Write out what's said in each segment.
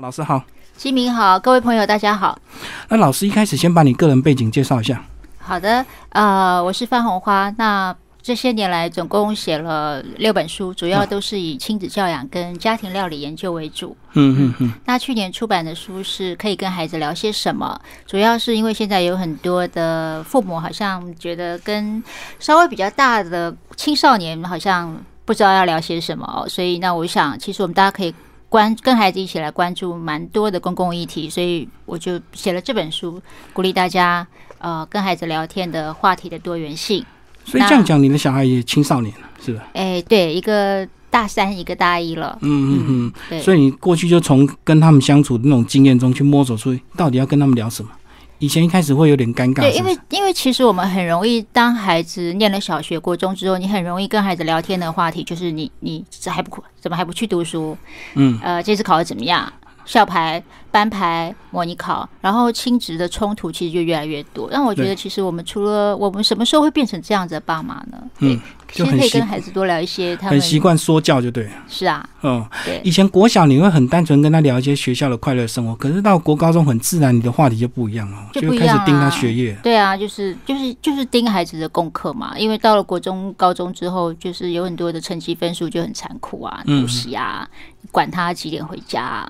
老师好，金明好，各位朋友大家好。那老师一开始先把你个人背景介绍一下。好的，呃，我是范红花。那这些年来总共写了六本书，主要都是以亲子教养跟家庭料理研究为主。嗯嗯嗯。那去年出版的书是可以跟孩子聊些什么？主要是因为现在有很多的父母好像觉得跟稍微比较大的青少年好像不知道要聊些什么哦，所以那我想，其实我们大家可以。关跟孩子一起来关注蛮多的公共议题，所以我就写了这本书，鼓励大家呃跟孩子聊天的话题的多元性。所以这样讲，你的小孩也青少年了，是吧？哎，对，一个大三，一个大一了。嗯嗯嗯，对。所以你过去就从跟他们相处的那种经验中去摸索出到底要跟他们聊什么。以前一开始会有点尴尬，对，因为因为其实我们很容易，当孩子念了小学、国中之后，你很容易跟孩子聊天的话题就是你你还不怎么还不去读书，嗯，呃，这次考的怎么样？校牌、班牌、模拟考，然后亲职的冲突其实就越来越多。让我觉得，其实我们除了我们什么时候会变成这样子的爸妈呢？嗯，其实可以跟孩子多聊一些，他们很习惯说教就对。是啊，嗯，对。以前国小你会很单纯跟他聊一些学校的快乐生活，可是到国高中很自然，你的话题就不一样了，就开始盯他学业。对啊，就是就是就是盯孩子的功课嘛。因为到了国中、高中之后，就是有很多的成绩分数就很残酷啊，补习啊，管他几点回家。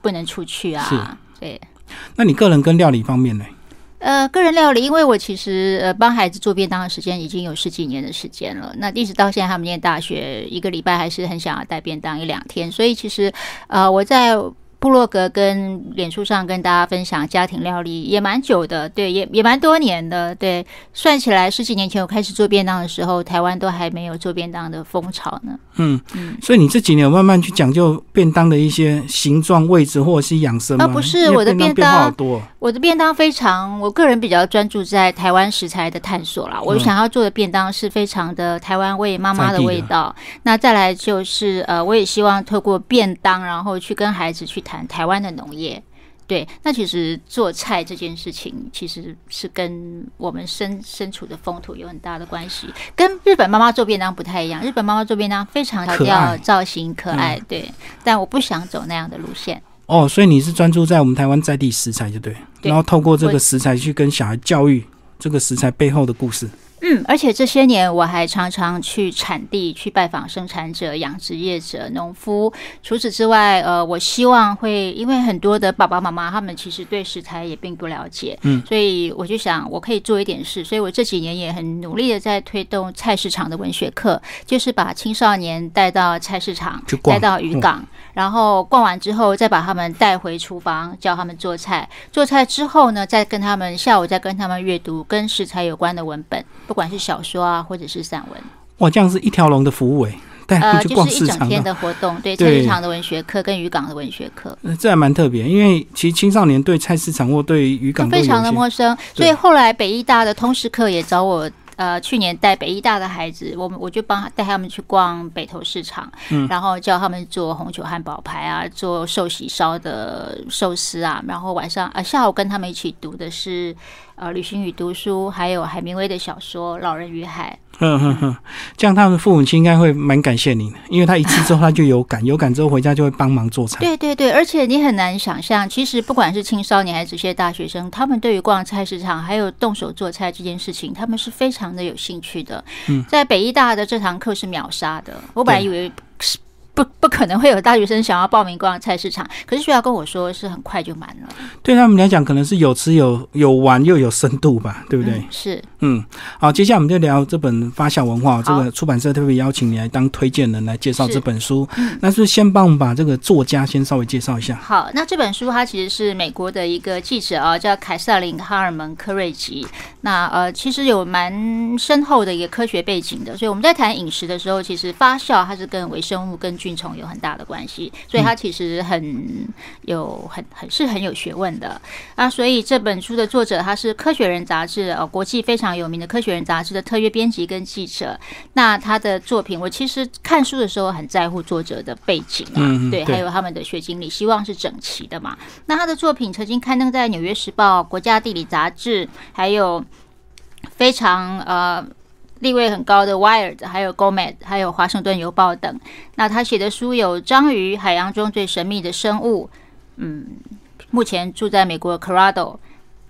不能出去啊！对，那你个人跟料理方面呢？呃，个人料理，因为我其实呃帮孩子做便当的时间已经有十几年的时间了。那一直到现在，他们念大学，一个礼拜还是很想要带便当一两天。所以其实呃我在。部落格跟脸书上跟大家分享家庭料理也蛮久的，对，也也蛮多年的，对，算起来十几年前我开始做便当的时候，台湾都还没有做便当的风潮呢。嗯嗯，所以你这几年有慢慢去讲究便当的一些形状、位置或者是养生吗？不是，我的便当好多。我的便当非常，我个人比较专注在台湾食材的探索啦。我想要做的便当是非常的台湾味、妈妈的味道。那再来就是呃，我也希望透过便当，然后去跟孩子去。谈台湾的农业，对，那其实做菜这件事情，其实是跟我们身身处的风土有很大的关系。跟日本妈妈做便当不太一样，日本妈妈做便当非常强调造型可爱，对，但我不想走那样的路线。哦，所以你是专注在我们台湾在地食材，就对，然后透过这个食材去跟小孩教育这个食材背后的故事。嗯，而且这些年我还常常去产地去拜访生产者、养殖业者、农夫。除此之外，呃，我希望会因为很多的爸爸妈妈他们其实对食材也并不了解，嗯，所以我就想我可以做一点事。所以我这几年也很努力的在推动菜市场的文学课，就是把青少年带到菜市场，带到渔港，然后逛完之后再把他们带回厨房，教他们做菜。做菜之后呢，再跟他们下午再跟他们阅读跟食材有关的文本。不管是小说啊，或者是散文，哇，这样是一条龙的服务哎，呃，就是一整天的活动，对，菜市场的文学课跟渔港的文学课，这还蛮特别，因为其实青少年对菜市场或对渔港非常的陌生，所以后来北医大的通识课也找我。呃，去年带北医大的孩子，我们我就帮带他们去逛北投市场，嗯。然后教他们做红酒汉堡排啊，做寿喜烧的寿司啊，然后晚上呃下午跟他们一起读的是呃旅行与读书，还有海明威的小说《老人与海》。嗯哼哼，这样他们父母亲应该会蛮感谢你的，因为他一次之后他就有感，有感之后回家就会帮忙做菜。对对对，而且你很难想象，其实不管是青少年还是这些大学生，他们对于逛菜市场还有动手做菜这件事情，他们是非常的有兴趣的。嗯，在北医大的这堂课是秒杀的，我本来以为是。不不可能会有大学生想要报名逛菜市场，可是学校跟我说是很快就满了。对他们来讲，可能是有吃有有玩又有深度吧，对不对？是，嗯，好，接下来我们就聊这本发酵文化，这个出版社特别邀请你来当推荐人来介绍这本书。那是先帮我们把这个作家先稍微介绍一下。好，那这本书它其实是美国的一个记者啊，叫凯瑟琳·哈尔蒙·科瑞吉。那呃，其实有蛮深厚的一个科学背景的，所以我们在谈饮食的时候，其实发酵它是跟微生物跟菌虫有很大的关系，所以它其实很有很很是很有学问的啊。所以这本书的作者他是《科学人》杂志呃国际非常有名的《科学人》杂志的特约编辑跟记者。那他的作品，我其实看书的时候很在乎作者的背景啊，对，还有他们的学经历，希望是整齐的嘛。那他的作品曾经刊登在《纽约时报》、《国家地理》杂志，还有非常呃。地位很高的《Wired》，还有《Gourmet》，还有《华盛顿邮报》等。那他写的书有《章鱼》《海洋中最神秘的生物》，嗯，目前住在美国 Colorado，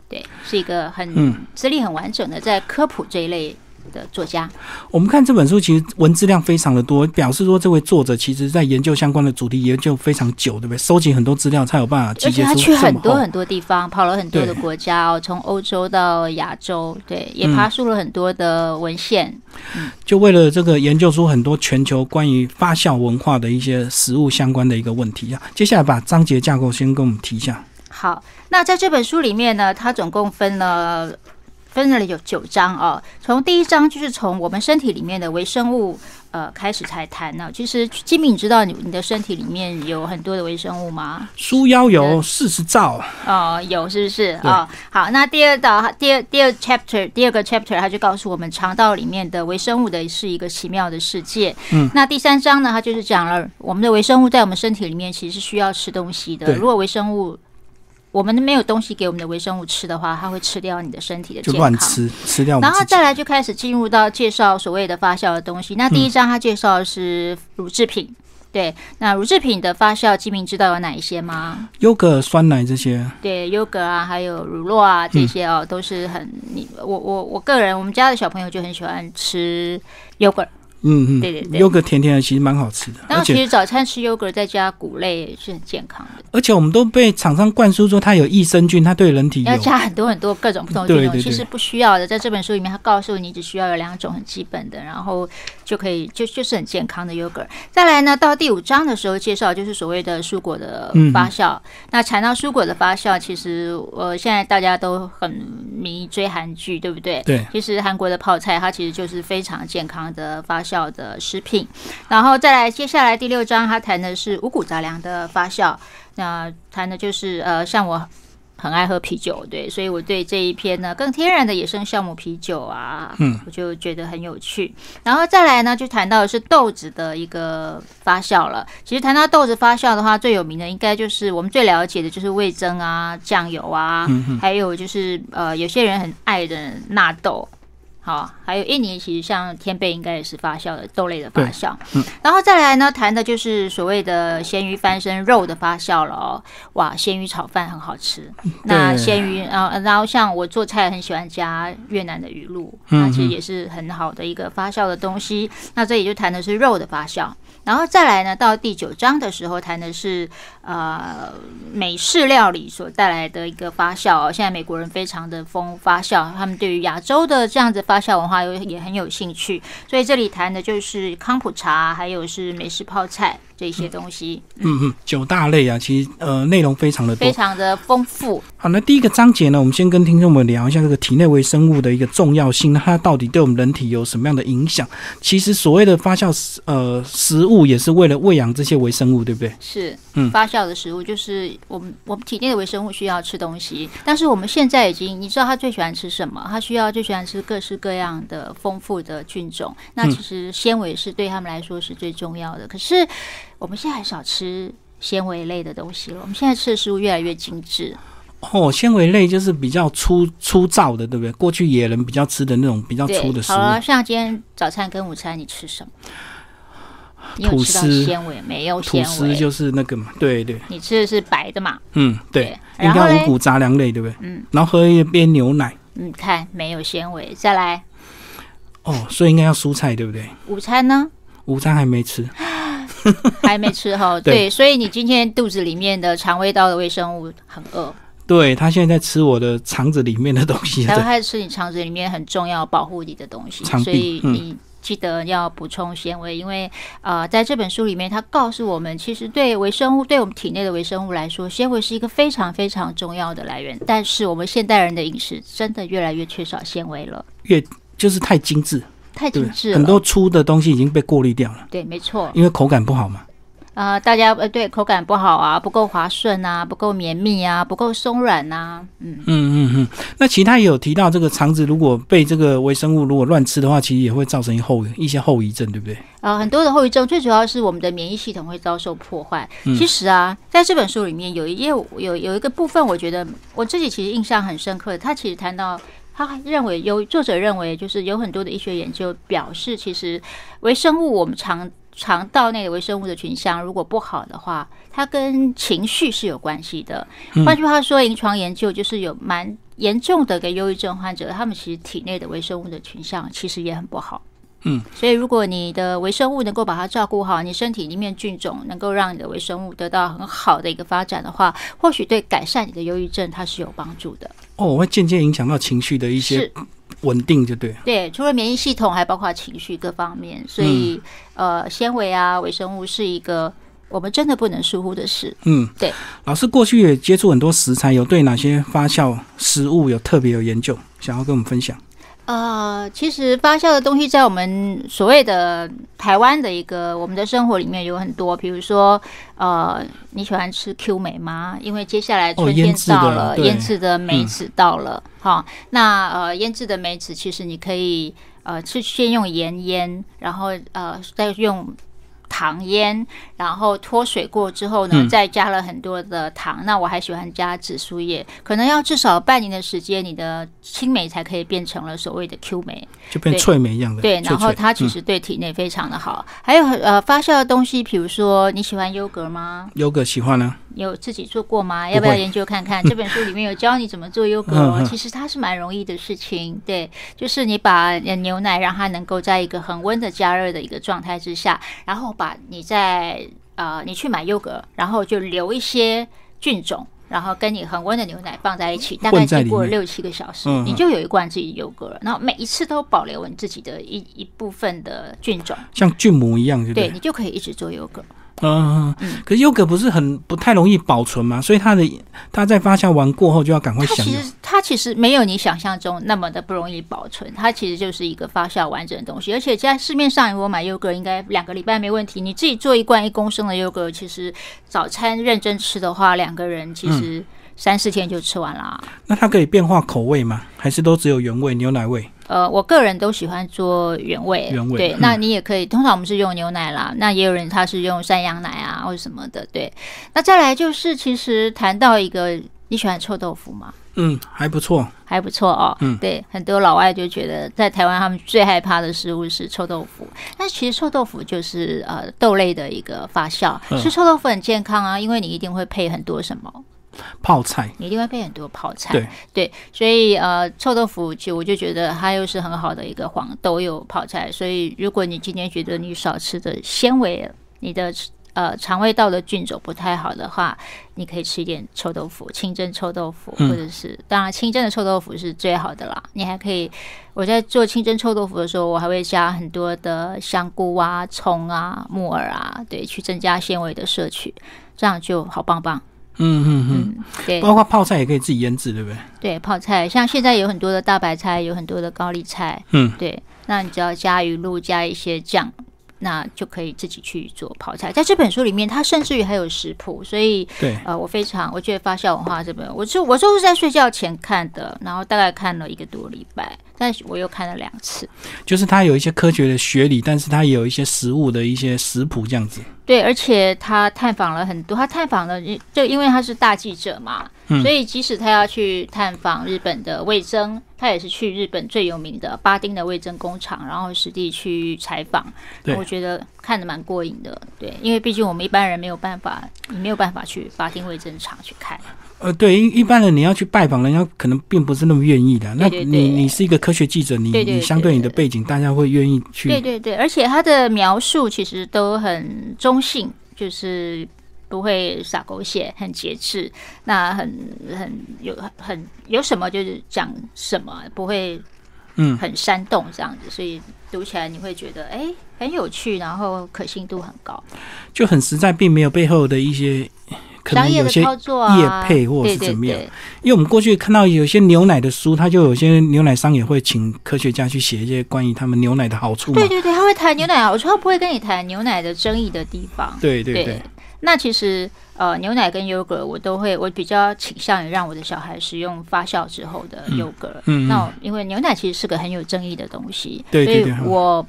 对，是一个很资历很完整的在科普这一类。的作家，我们看这本书，其实文字量非常的多，表示说这位作者其实在研究相关的主题研究非常久，对不对？收集很多资料才有办法集结出。他去很多很多地方，跑了很多的国家哦，从欧洲到亚洲，对，也爬树了很多的文献。嗯，就为了这个研究出很多全球关于发酵文化的一些食物相关的一个问题啊。接下来把章节架构先跟我们提一下。好，那在这本书里面呢，它总共分了。分了有九章哦，从第一章就是从我们身体里面的微生物呃开始才谈呢。其实金敏，你知道你你的身体里面有很多的微生物吗？书腰有四十兆哦，有是不是哦，好，那第二道第二第二 chapter 第二个 chapter，它就告诉我们肠道里面的微生物的是一个奇妙的世界。嗯，那第三章呢，它就是讲了我们的微生物在我们身体里面其实是需要吃东西的。如果微生物我们没有东西给我们的微生物吃的话，它会吃掉你的身体的健康。就乱吃，吃掉。然后再来就开始进入到介绍所谓的发酵的东西。那第一章它介绍的是乳制品，对。那乳制品的发酵，基民知道有哪一些吗？优格、酸奶这些。对，优格啊，还有乳酪啊，这些哦，都是很你我我我个人，我们家的小朋友就很喜欢吃优格。嗯嗯，对对对，优格甜甜的，其实蛮好吃的。然后其实早餐吃优格再加谷类是很健康的。而且我们都被厂商灌输说它有益生菌，它对人体要加很多很多各种不同的菌种，其实不需要的。在这本书里面，他告诉你只需要有两种很基本的，然后就可以就就是很健康的优格。再来呢，到第五章的时候介绍就是所谓的蔬果的发酵。那谈到蔬果的发酵，其实呃现在大家都很迷追韩剧，对不对？对。其实韩国的泡菜它其实就是非常健康的发酵的食品。然后再来接下来第六章，他谈的是五谷杂粮的发酵。那谈的就是呃，像我很爱喝啤酒，对，所以我对这一篇呢，更天然的野生酵母啤酒啊，嗯，我就觉得很有趣。然后再来呢，就谈到的是豆子的一个发酵了。其实谈到豆子发酵的话，最有名的应该就是我们最了解的就是味增啊、酱油啊，还有就是呃，有些人很爱的纳豆。好，还有印尼，其实像天贝应该也是发酵的豆类的发酵。嗯，然后再来呢，谈的就是所谓的鲜鱼翻身肉的发酵了哦。哇，鲜鱼炒饭很好吃。那鲜鱼，然后然后像我做菜很喜欢加越南的鱼露，那其实也是很好的一个发酵的东西。那这里就谈的是肉的发酵。然后再来呢，到第九章的时候谈的是呃美式料理所带来的一个发酵哦。现在美国人非常的疯发酵，他们对于亚洲的这样子发酵文化有也很有兴趣，所以这里谈的就是康普茶，还有是美式泡菜。这些东西，嗯嗯，九大类啊，其实呃内容非常的多，非常的丰富。好，那第一个章节呢，我们先跟听众们聊一下这个体内微生物的一个重要性，那它到底对我们人体有什么样的影响？其实所谓的发酵食呃食物也是为了喂养这些微生物，对不对？是，嗯，发酵的食物就是我们我们体内的微生物需要吃东西，但是我们现在已经，你知道它最喜欢吃什么？它需要最喜欢吃各式各样的丰富的菌种。那其实纤维是对他们来说是最重要的，可是。我们现在很少吃纤维类的东西了。我们现在吃的食物越来越精致。哦，纤维类就是比较粗粗糙的，对不对？过去野人比较吃的那种比较粗的食物。好了，像今天早餐跟午餐你吃什么？吐司纤维没有纤维，吐司就是那个嘛，对对。你吃的是白的嘛？嗯，对。应该五谷杂粮类，对不对？嗯。然后喝一杯牛奶。嗯，看没有纤维。再来。哦，所以应该要蔬菜，对不对？午餐呢？午餐还没吃。还没吃哈，对，所以你今天肚子里面的肠胃道的微生物很饿。对他现在在吃我的肠子里面的东西，他开始吃你肠子里面很重要保护你的东西，所以你记得要补充纤维，因为呃，在这本书里面，他告诉我们，其实对微生物，对我们体内的微生物来说，纤维是一个非常非常重要的来源。但是我们现代人的饮食真的越来越缺少纤维了，越就是太精致。太精致了，很多粗的东西已经被过滤掉了。对，没错，因为口感不好嘛。啊，大家呃，对，口感不好啊，不够滑顺啊，不够绵密啊，不够松软呐。嗯嗯嗯嗯。那其他也有提到，这个肠子如果被这个微生物如果乱吃的话，其实也会造成后一些后遗症，对不对？啊，很多的后遗症，最主要是我们的免疫系统会遭受破坏。其实啊，在这本书里面有一页有有一个部分，我觉得我自己其实印象很深刻。他其实谈到。他认为有作者认为，就是有很多的医学研究表示，其实微生物我们肠肠道内的微生物的群像如果不好的话，它跟情绪是有关系的。换句话说，临床研究就是有蛮严重的个忧郁症患者，他们其实体内的微生物的群像其实也很不好。嗯，所以如果你的微生物能够把它照顾好，你身体里面菌种能够让你的微生物得到很好的一个发展的话，或许对改善你的忧郁症它是有帮助的。哦，我会间接影响到情绪的一些，稳定，就对了。对，除了免疫系统，还包括情绪各方面。所以，呃，纤维啊，微生物是一个我们真的不能疏忽的事。嗯，对。老师过去也接触很多食材，有对哪些发酵食物有特别有研究，想要跟我们分享？呃，其实发酵的东西在我们所谓的台湾的一个我们的生活里面有很多，比如说，呃，你喜欢吃 Q 梅吗？因为接下来春天到了，对腌制的梅子到了，好、那呃腌制的梅子其实你可以呃是先用盐腌，然后呃再用。糖腌，然后脱水过之后呢，嗯再加了很多的糖。那我还喜欢加紫苏叶，可能要至少半年的时间，你的青梅才可以变成了所谓的 Q 梅。就变脆梅一样的，对，脆然后它其实对体内非常的好。还有呃发酵的东西，比如说你喜欢优格吗？优格喜欢呢，有自己做过吗？不要不要研究看看？这本书里面有教你怎么做优格其实它是蛮容易的事情，对，就是你把呃牛奶让它能够在一个恒温的加热的一个状态之下，然后把你在呃你去买优格，然后就留一些菌种。然后跟你恒温的牛奶放在一起，大概经过六七个小时，你就有一罐自己优格了。然后每一次都保留你自己的一一部分的菌种，像菌母一样，对对？对你就可以一直做优格。嗯，可是优格不是很不太容易保存嘛，所以它的它在发酵完过后就要赶快享用。它其实它其实没有你想象中那么的不容易保存，它其实就是一个发酵完整的东西。而且在市面上，如果买优格，应该两个礼拜没问题。你自己做一罐一公升的优格，其实早餐认真吃的话，两个人其实三四天就吃完啦。那它可以变化口味吗？还是都只有原味牛奶味？呃，我个人都喜欢做原味，对，原味。嗯。那你也可以，通常我们是用牛奶啦，那也有人他是用山羊奶啊或者什么的，对。那再来就是，其实谈到一个，你喜欢臭豆腐吗？嗯，还不错。还不错哦，嗯。对，很多老外就觉得在台湾他们最害怕的食物是臭豆腐，但其实臭豆腐就是呃豆类的一个发酵，嗯。吃臭豆腐很健康啊，因为你一定会配很多什么，泡菜，你一定会配很多泡菜，对对，所以呃臭豆腐其实我就觉得它又是很好的一个黄豆又有泡菜，所以如果你今天觉得你少吃的纤维，你的呃肠胃道的菌种不太好的话，你可以吃一点臭豆腐，清蒸臭豆腐，嗯或者是当然清蒸的臭豆腐是最好的啦。你还可以，我在做清蒸臭豆腐的时候，我还会加很多的香菇啊、葱啊、木耳啊，对，去增加纤维的摄取，这样就好棒棒。嗯嗯嗯，嗯，对。包括泡菜也可以自己腌制，对不对？对，泡菜。像现在有很多的大白菜，有很多的高丽菜，嗯，对，那你只要加鱼露，加一些酱。那就可以自己去做泡菜，在这本书里面，它甚至于还有食谱，所以对，呃，我非常我觉得发酵文化这本，我就我就是在睡觉前看的，然后大概看了一个多礼拜，但是我又看了两次。就是它有一些科学的学理，但是它也有一些食物的一些食谱这样子。对，而且他探访了很多，他探访了，就因为他是大记者嘛，嗯所以即使他要去探访日本的味增，他也是去日本最有名的巴丁的味增工厂，然后实地去采访。对我觉得看得蛮过瘾的。对，因为毕竟我们一般人没有办法，你没有办法去巴丁味增厂去看。呃，对，一一般人你要去拜访人家，可能并不是那么愿意的。那你对你是一个科学记者，你你相对你的背景，大家会愿意去。对对对，而且他的描述其实都很中性，就是不会撒狗血，很节制，那很很有很有什么就是讲什么，不会嗯很煽动这样子，所以读起来你会觉得哎很有趣，然后可信度很高。就很实在，并没有背后的一些可能有些操作啊，业配或者是怎么样因为我们过去看到有些牛奶的书，它就有些牛奶商也会请科学家去写一些关于他们牛奶的好处嘛。对对对，他会谈牛奶啊，我说他不会跟你谈牛奶的争议的地方。对对对那其实呃，牛奶跟优格我都会，我比较倾向于让我的小孩使用发酵之后的优格。嗯嗯那因为牛奶其实是个很有争议的东西，对对对所以我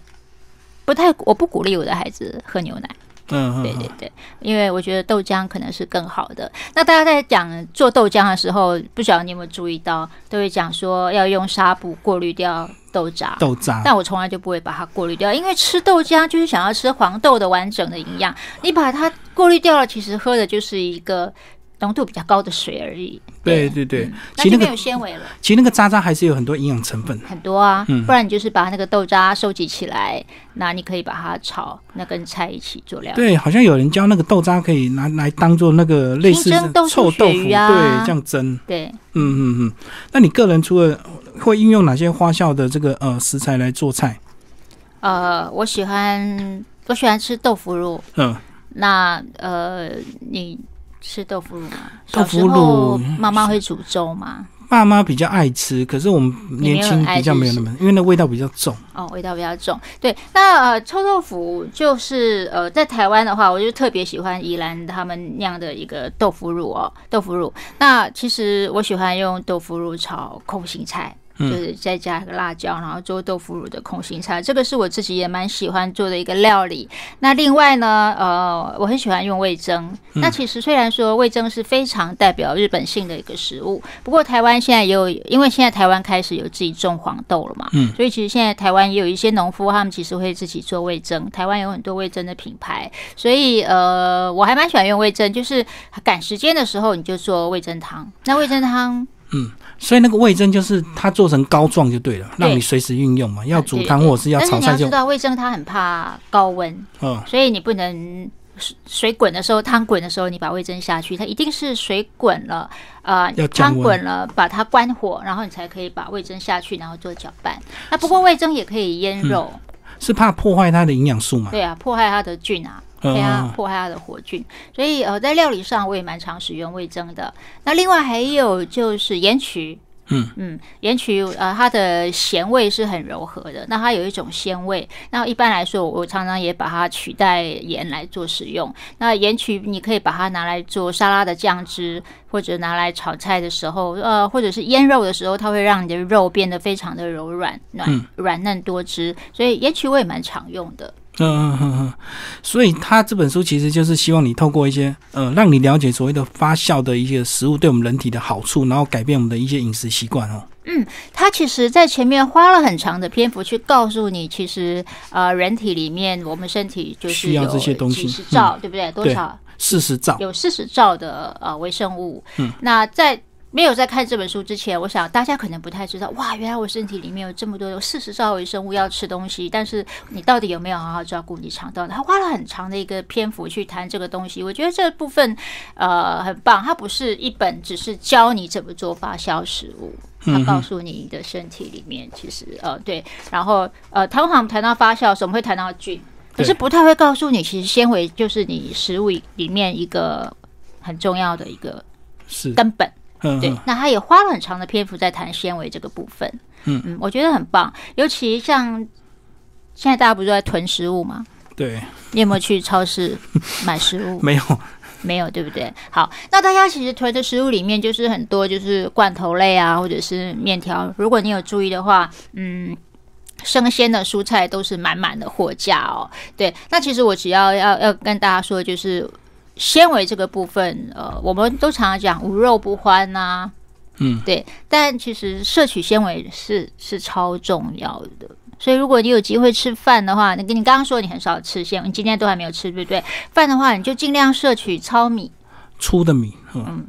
不太我不鼓励我的孩子喝牛奶。嗯嗯，对对对，因为我觉得豆浆可能是更好的。那大家在讲做豆浆的时候，不晓得你有没有注意到，都会讲说要用纱布过滤掉豆渣。豆渣，但我从来就不会把它过滤掉，因为吃豆浆就是想要吃黄豆的完整的营养。你把它过滤掉了，其实喝的就是一个浓度比较高的水而已。对对对，其实那个有纤维了。其实那个渣渣还是有很多营养成分。很多啊，嗯不然你就是把那个豆渣收集起来，那你可以把它炒，那跟菜一起做料理。对，好像有人教那个豆渣可以拿来当做那个类似臭豆腐，啊对，这样蒸。对，嗯嗯嗯。那你个人除了会运用哪些花酵的这个呃食材来做菜？呃，我喜欢我喜欢吃豆腐乳。嗯，那呃，你吃豆腐乳吗？豆腐乳妈妈会煮粥吗？爸妈比较爱吃，可是我们年轻比较没有那么，因为那味道比较重。哦，味道比较重。对，那呃，臭豆腐就是呃，在台湾的话，我就特别喜欢宜兰他们酿的一个豆腐乳哦，豆腐乳。那其实我喜欢用豆腐乳炒空心菜。嗯就是再加个辣椒，然后做豆腐乳的空心菜，这个是我自己也蛮喜欢做的一个料理。那另外呢，呃，我很喜欢用味增。嗯那其实虽然说味增是非常代表日本性的一个食物，不过台湾现在也有，因为现在台湾开始有自己种黄豆了嘛，嗯所以其实现在台湾也有一些农夫，他们其实会自己做味增。台湾有很多味增的品牌，所以呃，我还蛮喜欢用味增，就是赶时间的时候你就做味增汤。那味增汤所以那个味增就是它做成膏状就对了，让你随时运用嘛。要煮汤或者是要炒菜就你要知道，味增它很怕高温，嗯所以你不能水水滚的时候，汤滚的时候，你把味增下去，它一定是水滚了，呃要，汤滚了，把它关火，然后你才可以把味增下去，然后做搅拌。那不过味增也可以腌肉，是怕破坏它的营养素嘛。对啊，破坏它的菌啊。嗯对啊嗯，破坏它的活菌，所以呃，在料理上我也蛮常使用味增的。那另外还有就是盐曲，嗯嗯，盐曲呃，它的咸味是很柔和的，那它有一种鲜味。那一般来说，我常常也把它取代盐来做使用。那盐曲你可以把它拿来做沙拉的酱汁，或者拿来炒菜的时候，呃，或者是腌肉的时候，它会让你的肉变得非常的柔软、软嗯软嫩多汁。所以盐曲我也蛮常用的。嗯嗯嗯嗯，所以他这本书其实就是希望你透过一些呃，让你了解所谓的发酵的一些食物对我们人体的好处，然后改变我们的一些饮食习惯哦。他其实在前面花了很长的篇幅去告诉你，其实呃，人体里面我们身体就是需要这些东西几十兆，对不对？多少？四十兆，有四十兆的呃微生物。嗯，那在没有在看这本书之前，我想大家可能不太知道，哇，原来我身体里面有这么多有四十兆微生物要吃东西，但是你到底有没有好好照顾你肠道？他花了很长的一个篇幅去谈这个东西，我觉得这部分呃很棒，它不是一本只是教你怎么做发酵食物。它嗯告诉你的身体里面，其实呃对，然后呃，通常谈到发酵我们会谈到菌，可是不太会告诉你，其实纤维就是你食物里面一个很重要的一个是，根本。对嗯对，那他也花了很长的篇幅在谈纤维这个部分。嗯嗯，我觉得很棒，尤其像现在大家不是都在囤食物吗？对，你有没有去超市 买食物？没有，没有，对不对？好，那大家其实囤的食物里面就是很多就是罐头类啊，或者是面条。如果你有注意的话，嗯。生鲜的蔬菜都是满满的货架哦。对，那其实我只要要要跟大家说，就是纤维这个部分，呃，我们都常常讲无肉不欢呐、嗯，对，但其实摄取纤维是是超重要的。所以，如果你有机会吃饭的话，你跟你刚刚说你很少吃纤维，你今天都还没有吃，对不对？饭的话，你就尽量摄取糙米，粗的米，嗯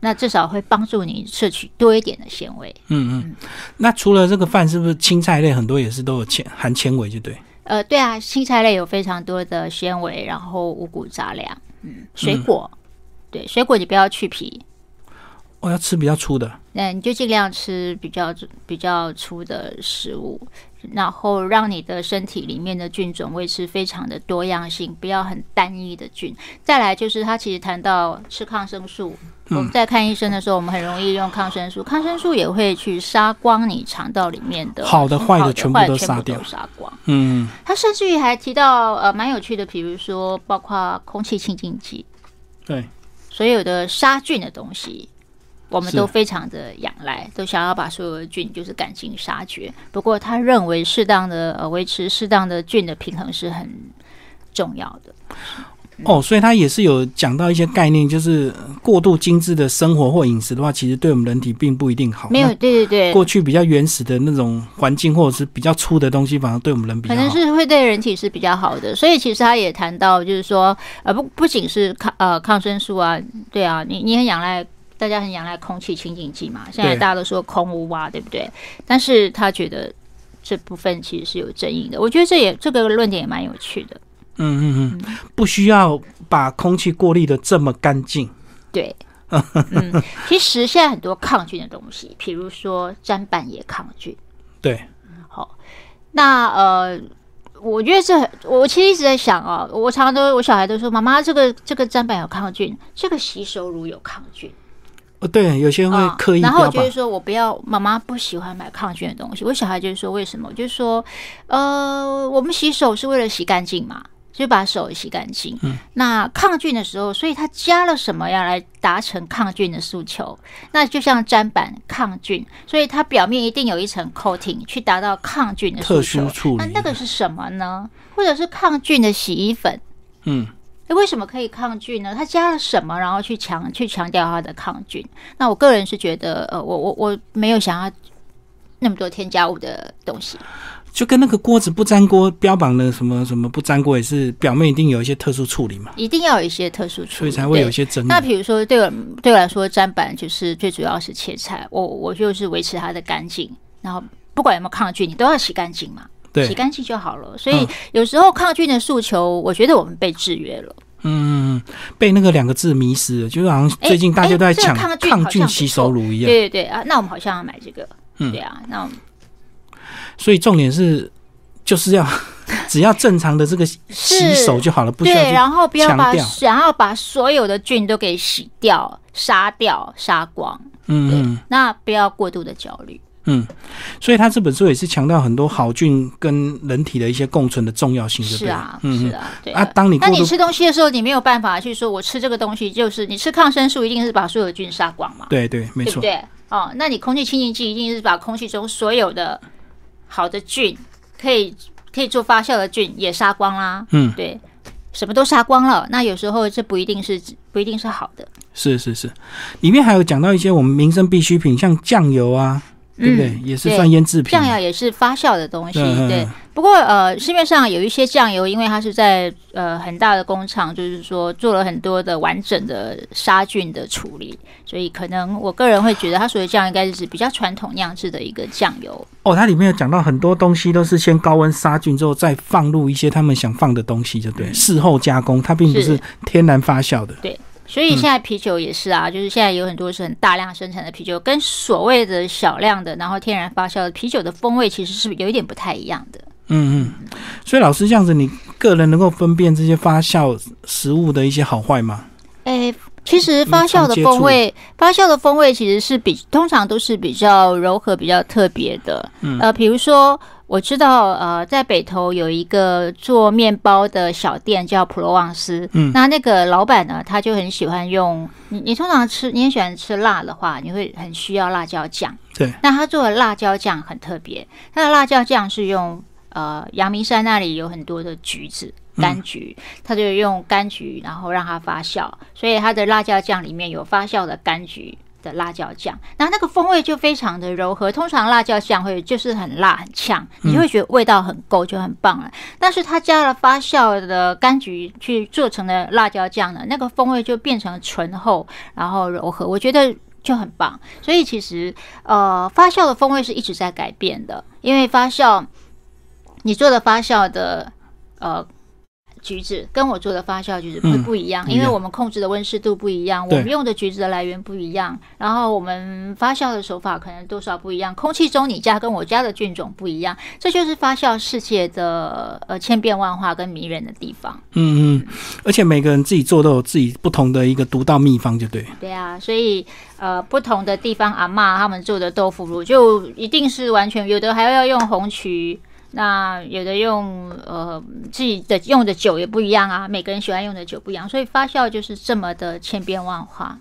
那至少会帮助你摄取多一点的纤维。嗯嗯。那除了这个饭，是不是青菜类很多也是都有纤含纤维，就对？呃，对啊，青菜类有非常多的纤维，然后五谷杂粮，嗯，水果，对，水果你不要去皮，我、哦要吃比较粗的，那你就尽量吃比较比较粗的食物，然后让你的身体里面的菌种维持非常的多样性，不要很单一的菌。再来就是他其实谈到吃抗生素，我们在看医生的时候，我们很容易用抗生素，抗生素也会去杀光你肠道里面的好的坏的全部都杀掉。杀光。嗯，他甚至于还提到呃蛮有趣的，比如说包括空气清净剂，对，所有的杀菌的东西，我们都非常的仰赖，都想要把所有的菌就是赶尽杀绝。不过他认为适当的呃维持适当的菌的平衡是很重要的。哦，所以他也是有讲到一些概念，就是过度精致的生活或饮食的话，其实对我们人体并不一定好。没有，对对对，过去比较原始的那种环境或者是比较粗的东西，反而对我们人比较可能是会对人体是比较好的。所以其实他也谈到，就是说，呃，不不仅是抗呃抗生素啊，对啊，你你很仰赖，大家很仰赖空气清净剂嘛，现在大家都说空屋啊，对不对？但是他觉得这部分其实是有争议的。我觉得这也这个论点也蛮有趣的。嗯嗯嗯，不需要把空气过滤的这么干净。对，嗯，其实现在很多抗菌的东西，比如说砧板也抗菌。对，好那呃，我觉得这很我其实一直在想啊，我常常都我小孩都说，妈妈这个这个砧板有抗菌，这个洗手乳有抗菌，哦对，有些人会啊刻意然后。就是说我不要，妈妈不喜欢买抗菌的东西。我小孩就是说为什么？就是说呃，我们洗手是为了洗干净嘛。就把手洗干净。嗯那抗菌的时候，所以它加了什么样来达成抗菌的诉求？那就像砧板抗菌，所以它表面一定有一层 coating 去达到抗菌的诉特求殊。处理那那个是什么呢？或者是抗菌的洗衣粉？嗯，诶为什么可以抗菌呢？它加了什么，然后去强去强调它的抗菌？那我个人是觉得，呃，我我我没有想要那么多添加物的东西。就跟那个锅子不粘锅标榜的什么什么不粘锅，也是表面一定有一些特殊处理嘛，一定要有一些特殊处理，所以才会有一些争议。那比如说，对我对我来说，砧板就是最主要是切菜，我我就是维持它的干净，然后不管有没有抗菌，你都要洗干净嘛，洗对，干净就好了。所以嗯有时候抗菌的诉求，我觉得我们被制约了。嗯，被那个两个字迷失了，就是好像哎最近大家都在抢抗菌洗手乳一样。对对对啊，那我们好像要买这个，嗯对啊，那我们所以重点是就是要 只要正常的这个洗手就好了，不需要对，然后不要把强调然后把所有的菌都给洗掉、杀掉、杀光，嗯嗯那不要过度的焦虑。嗯。所以他这本书也是强调很多好菌跟人体的一些共存的重要性？是啊，是啊，对啊，当你那你吃东西的时候，你没有办法去说，我吃这个东西就是你吃抗生素，一定是把所有的菌杀光嘛，对对，没错，对不对？哦，那你空气清净剂一定是把空气中所有的好的菌，可以可以做发酵的菌也杀光啦，嗯，对，什么都杀光了。那有时候这不一定是不一定是好的，是是是，里面还有讲到一些我们民生必需品，像酱油啊，对不对？嗯也是算腌制品嘛。酱油也是发酵的东西，对嗯。不过呃，市面上有一些酱油，因为它是在呃很大的工厂，就是说做了很多的完整的杀菌的处理，所以可能我个人会觉得它所谓酱应该是比较传统酿制的一个酱油。哦，它里面有讲到很多东西都是先高温杀菌之后再放入一些他们想放的东西，就对，事后加工，它并不是是天然发酵的。所以现在啤酒也是啊，就是现在有很多是很大量生产的啤酒，跟所谓的小量的然后天然发酵的啤酒的风味其实是有一点不太一样的。嗯嗯，所以老师这样子，你个人能够分辨这些发酵食物的一些好坏吗？诶、其实发酵的风味，发酵的风味其实是比通常都是比较柔和、比较特别的。嗯呃，比如说我知道，呃，在北投有一个做面包的小店叫普罗旺斯。嗯那那个老板呢，他就很喜欢用你，你通常吃，你很喜欢吃辣的话，你会很需要辣椒酱。对，那他做的辣椒酱很特别，他的辣椒酱是用呃阳明山那里有很多的橘子。柑橘，他就用柑橘，然后让它发酵，所以它的辣椒酱里面有发酵的柑橘的辣椒酱，然后那个风味就非常的柔和。通常辣椒酱会就是很辣很呛，你就会觉得味道很够，就很棒了。但是它加了发酵的柑橘去做成的辣椒酱呢，那个风味就变成醇厚，然后柔和，我觉得就很棒。所以其实呃，发酵的风味是一直在改变的，因为发酵你做的发酵的呃。橘子跟我做的发酵橘子会嗯不一样，因为我们控制的温湿度不一样，我们用的橘子的来源不一样，然后我们发酵的手法可能多少不一样，空气中你家跟我家的菌种不一样，这就是发酵世界的呃千变万化跟迷人的地方。嗯嗯，而且每个人自己做都有自己不同的一个独到秘方，就对。对啊，所以呃不同的地方阿嬷他们做的豆腐乳就一定是完全有的还要用红曲。那有的用呃自己的用的酒也不一样啊，每个人喜欢用的酒不一样，所以发酵就是这么的千变万化。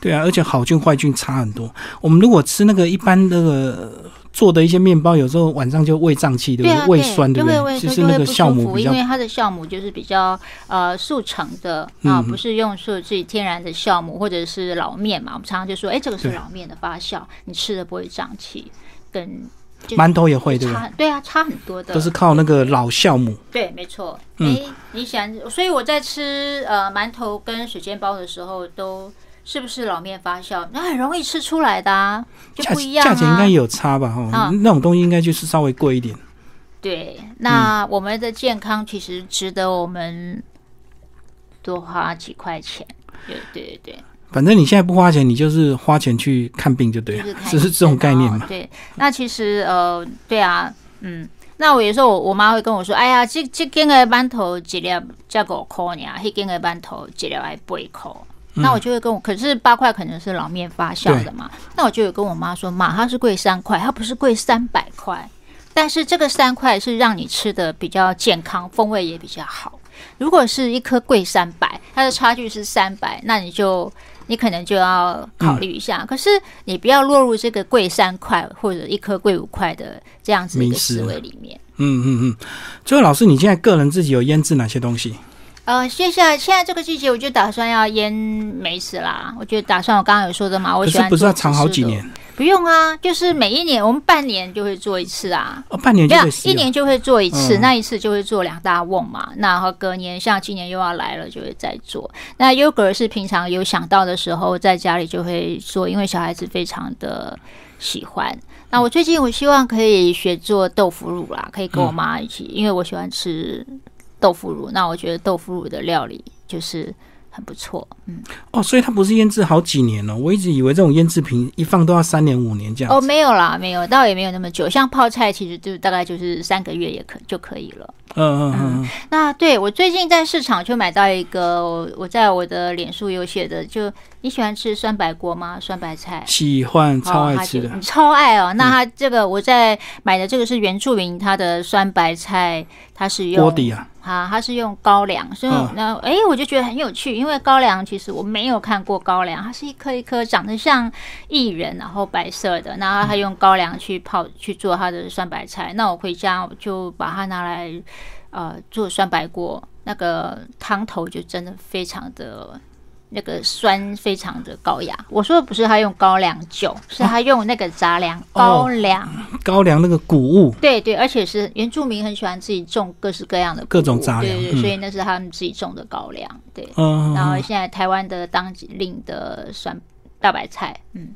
对啊，而且好菌坏菌差很多。我们如果吃那个一般那个做的一些面包，有时候晚上就胃胀气，对不对？胃酸，对不对？就会胃就是那个酵母因为它的酵母就是比较呃速成的啊，嗯不是用说自己天然的酵母或者是老面嘛。我们常常就说，哎，这个是老面的发酵，你吃的不会胀气，跟就馒头也会，对吧对？啊，差很多的，都是靠那个老酵母。对，没错。嗯哎、你想，所以我在吃呃馒头跟水煎包的时候，都是不是老面发酵？那很容易吃出来的啊，就不一样啊。价钱应该有差吧？哈、啊那种东西应该就是稍微贵一点。对，嗯那我们的健康其实值得我们多花几块钱。对对对反正你现在不花钱，你就是花钱去看病就对对，了就，是这是这种概念嘛？哦对，那其实呃，对啊，嗯。那我有时候我我妈会跟我说：“哎呀，这这间的馒头一粒才五块呢，那间的馒头一粒还八块。”嗯那我就会跟我，可是八块可能是老面发酵的嘛，那我就有跟我妈说：“妈，它是贵三块，它不是贵三百块。但是这个三块是让你吃的比较健康，风味也比较好。如果是一颗贵三百，它的差距是三百，那你就你可能就要考虑一下。嗯可是你不要落入这个贵三块或者一颗贵五块的这样子的一个思维里面。嗯嗯嗯。最后，老师，你现在个人自己有腌制哪些东西？呃，接下来现在这个季节，我就打算要腌梅子啦。我就打算我刚刚有说的嘛，我可是喜欢做不是要藏好？几年？不用啊，就是每一年我们半年就会做一次啊。哦，半年就。一年就会做一次，嗯那一次就会做两大瓮嘛。那然后隔年像今年又要来了，就会再做。那优格是平常有想到的时候，在家里就会做，因为小孩子非常的喜欢。那我最近我希望可以学做豆腐乳啦，可以跟我妈一起，因为我喜欢吃豆腐乳。那我觉得豆腐乳的料理就是很不错。嗯，哦，所以它不是腌制好几年了。我一直以为这种腌制品一放都要三年五年这样。哦，没有啦，没有，倒也没有那么久。像泡菜，其实就大概就是三个月也可就可以了。嗯嗯嗯嗯。那对我最近在市场就买到一个，我我在我的脸书有写的，就你喜欢吃酸白锅吗？酸白菜。喜欢，超爱吃的。哦你超爱哦！那它这个我在买的这个是原住民，它的酸白菜，它是用锅底啊，啊，它是用高粱，所以嗯那哎、我就觉得很有趣，因为高粱其实我没有看过高粱，它是一颗一颗长得像薏仁，然后白色的，然后它用高粱去泡去做它的酸白菜。那我回家我就把它拿来呃做酸白锅，那个汤头就真的非常的。那个酸非常的高雅，我说的不是他用高粱酒，是他用那个杂粮高粱，高粱那个谷物，对对，而且是原住民很喜欢自己种各式各样的各种杂粮嗯对对对，所以那是他们自己种的高粱，对。嗯，然后现在台湾的当令的酸大白菜，嗯，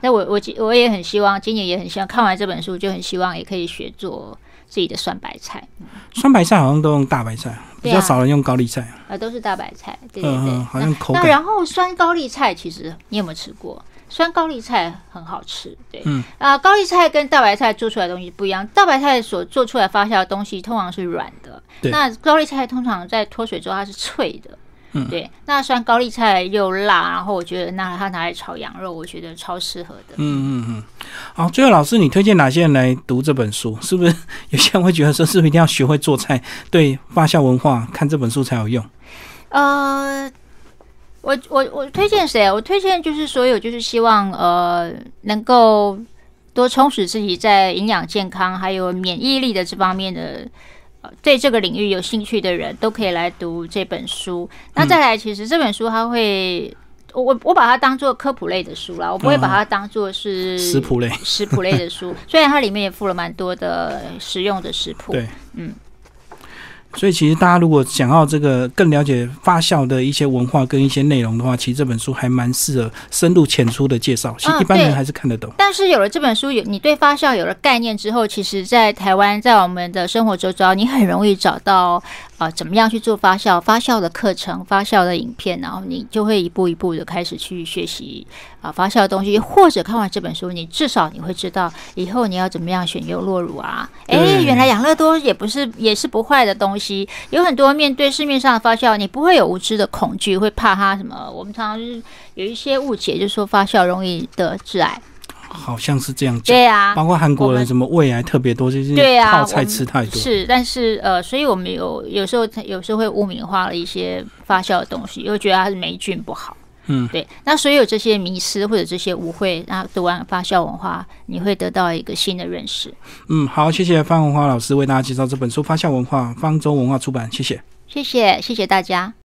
那我我我也很希望，今年也很希望看完这本书就很希望也可以学做自己的酸白菜，酸白菜好像都用大白菜，比较少人用高丽菜。啊，都是大白菜，对对嗯对。嗯，好像口那感。然后酸高丽菜，其实你有没有吃过？酸高丽菜很好吃，对，嗯啊、高丽菜跟大白菜做出来的东西不一样。大白菜所做出来发酵的东西通常是软的，那高丽菜通常在脱水之后它是脆的，嗯对。那酸高丽菜又辣，然后我觉得那它拿来炒羊肉，我觉得超适合的。嗯嗯嗯。好，最后老师，你推荐哪些人来读这本书？是不是有些人会觉得说，是不是一定要学会做菜，对发酵文化看这本书才有用？呃，我我我推荐谁啊？我推荐就是所有就是希望呃能够多充实自己在营养健康还有免疫力的这方面的。呃对这个领域有兴趣的人都可以来读这本书。那再来，其实这本书它会，我我我把它当做科普类的书啦，我不会把它当做是食谱类。食谱类的书。虽然它里面也附了蛮多的实用的食谱，对，嗯。所以其实大家如果想要这个更了解发酵的一些文化跟一些内容的话，其实这本书还蛮适合深入浅出的介绍，其实啊一般人对还是看得懂。但是有了这本书，有你对发酵有了概念之后，其实，在台湾，在我们的生活周遭，你很容易找到呃怎么样去做发酵、发酵的课程、发酵的影片，然后你就会一步一步的开始去学习啊、发酵的东西，或者看完这本书，你至少你会知道以后你要怎么样选优酪乳啊。诶，原来养乐多也不是也是不坏的东西，有很多面对市面上的发酵，你不会有无知的恐惧，会怕它什么？我们常常是有一些误解，就是说发酵容易得致癌。好像是这样讲。对啊，包括韩国人什么胃癌特别多，就是对啊泡菜吃太多。是，但是呃，所以我们有有时候有时候会污名化了一些发酵的东西，又觉得它是霉菌不好。嗯，对。那所有这些迷失或者这些误会，那读完发酵文化，你会得到一个新的认识。嗯，好，谢谢方文华老师为大家介绍这本书《发酵文化》，方舟文化出版，谢谢，谢谢，谢谢大家。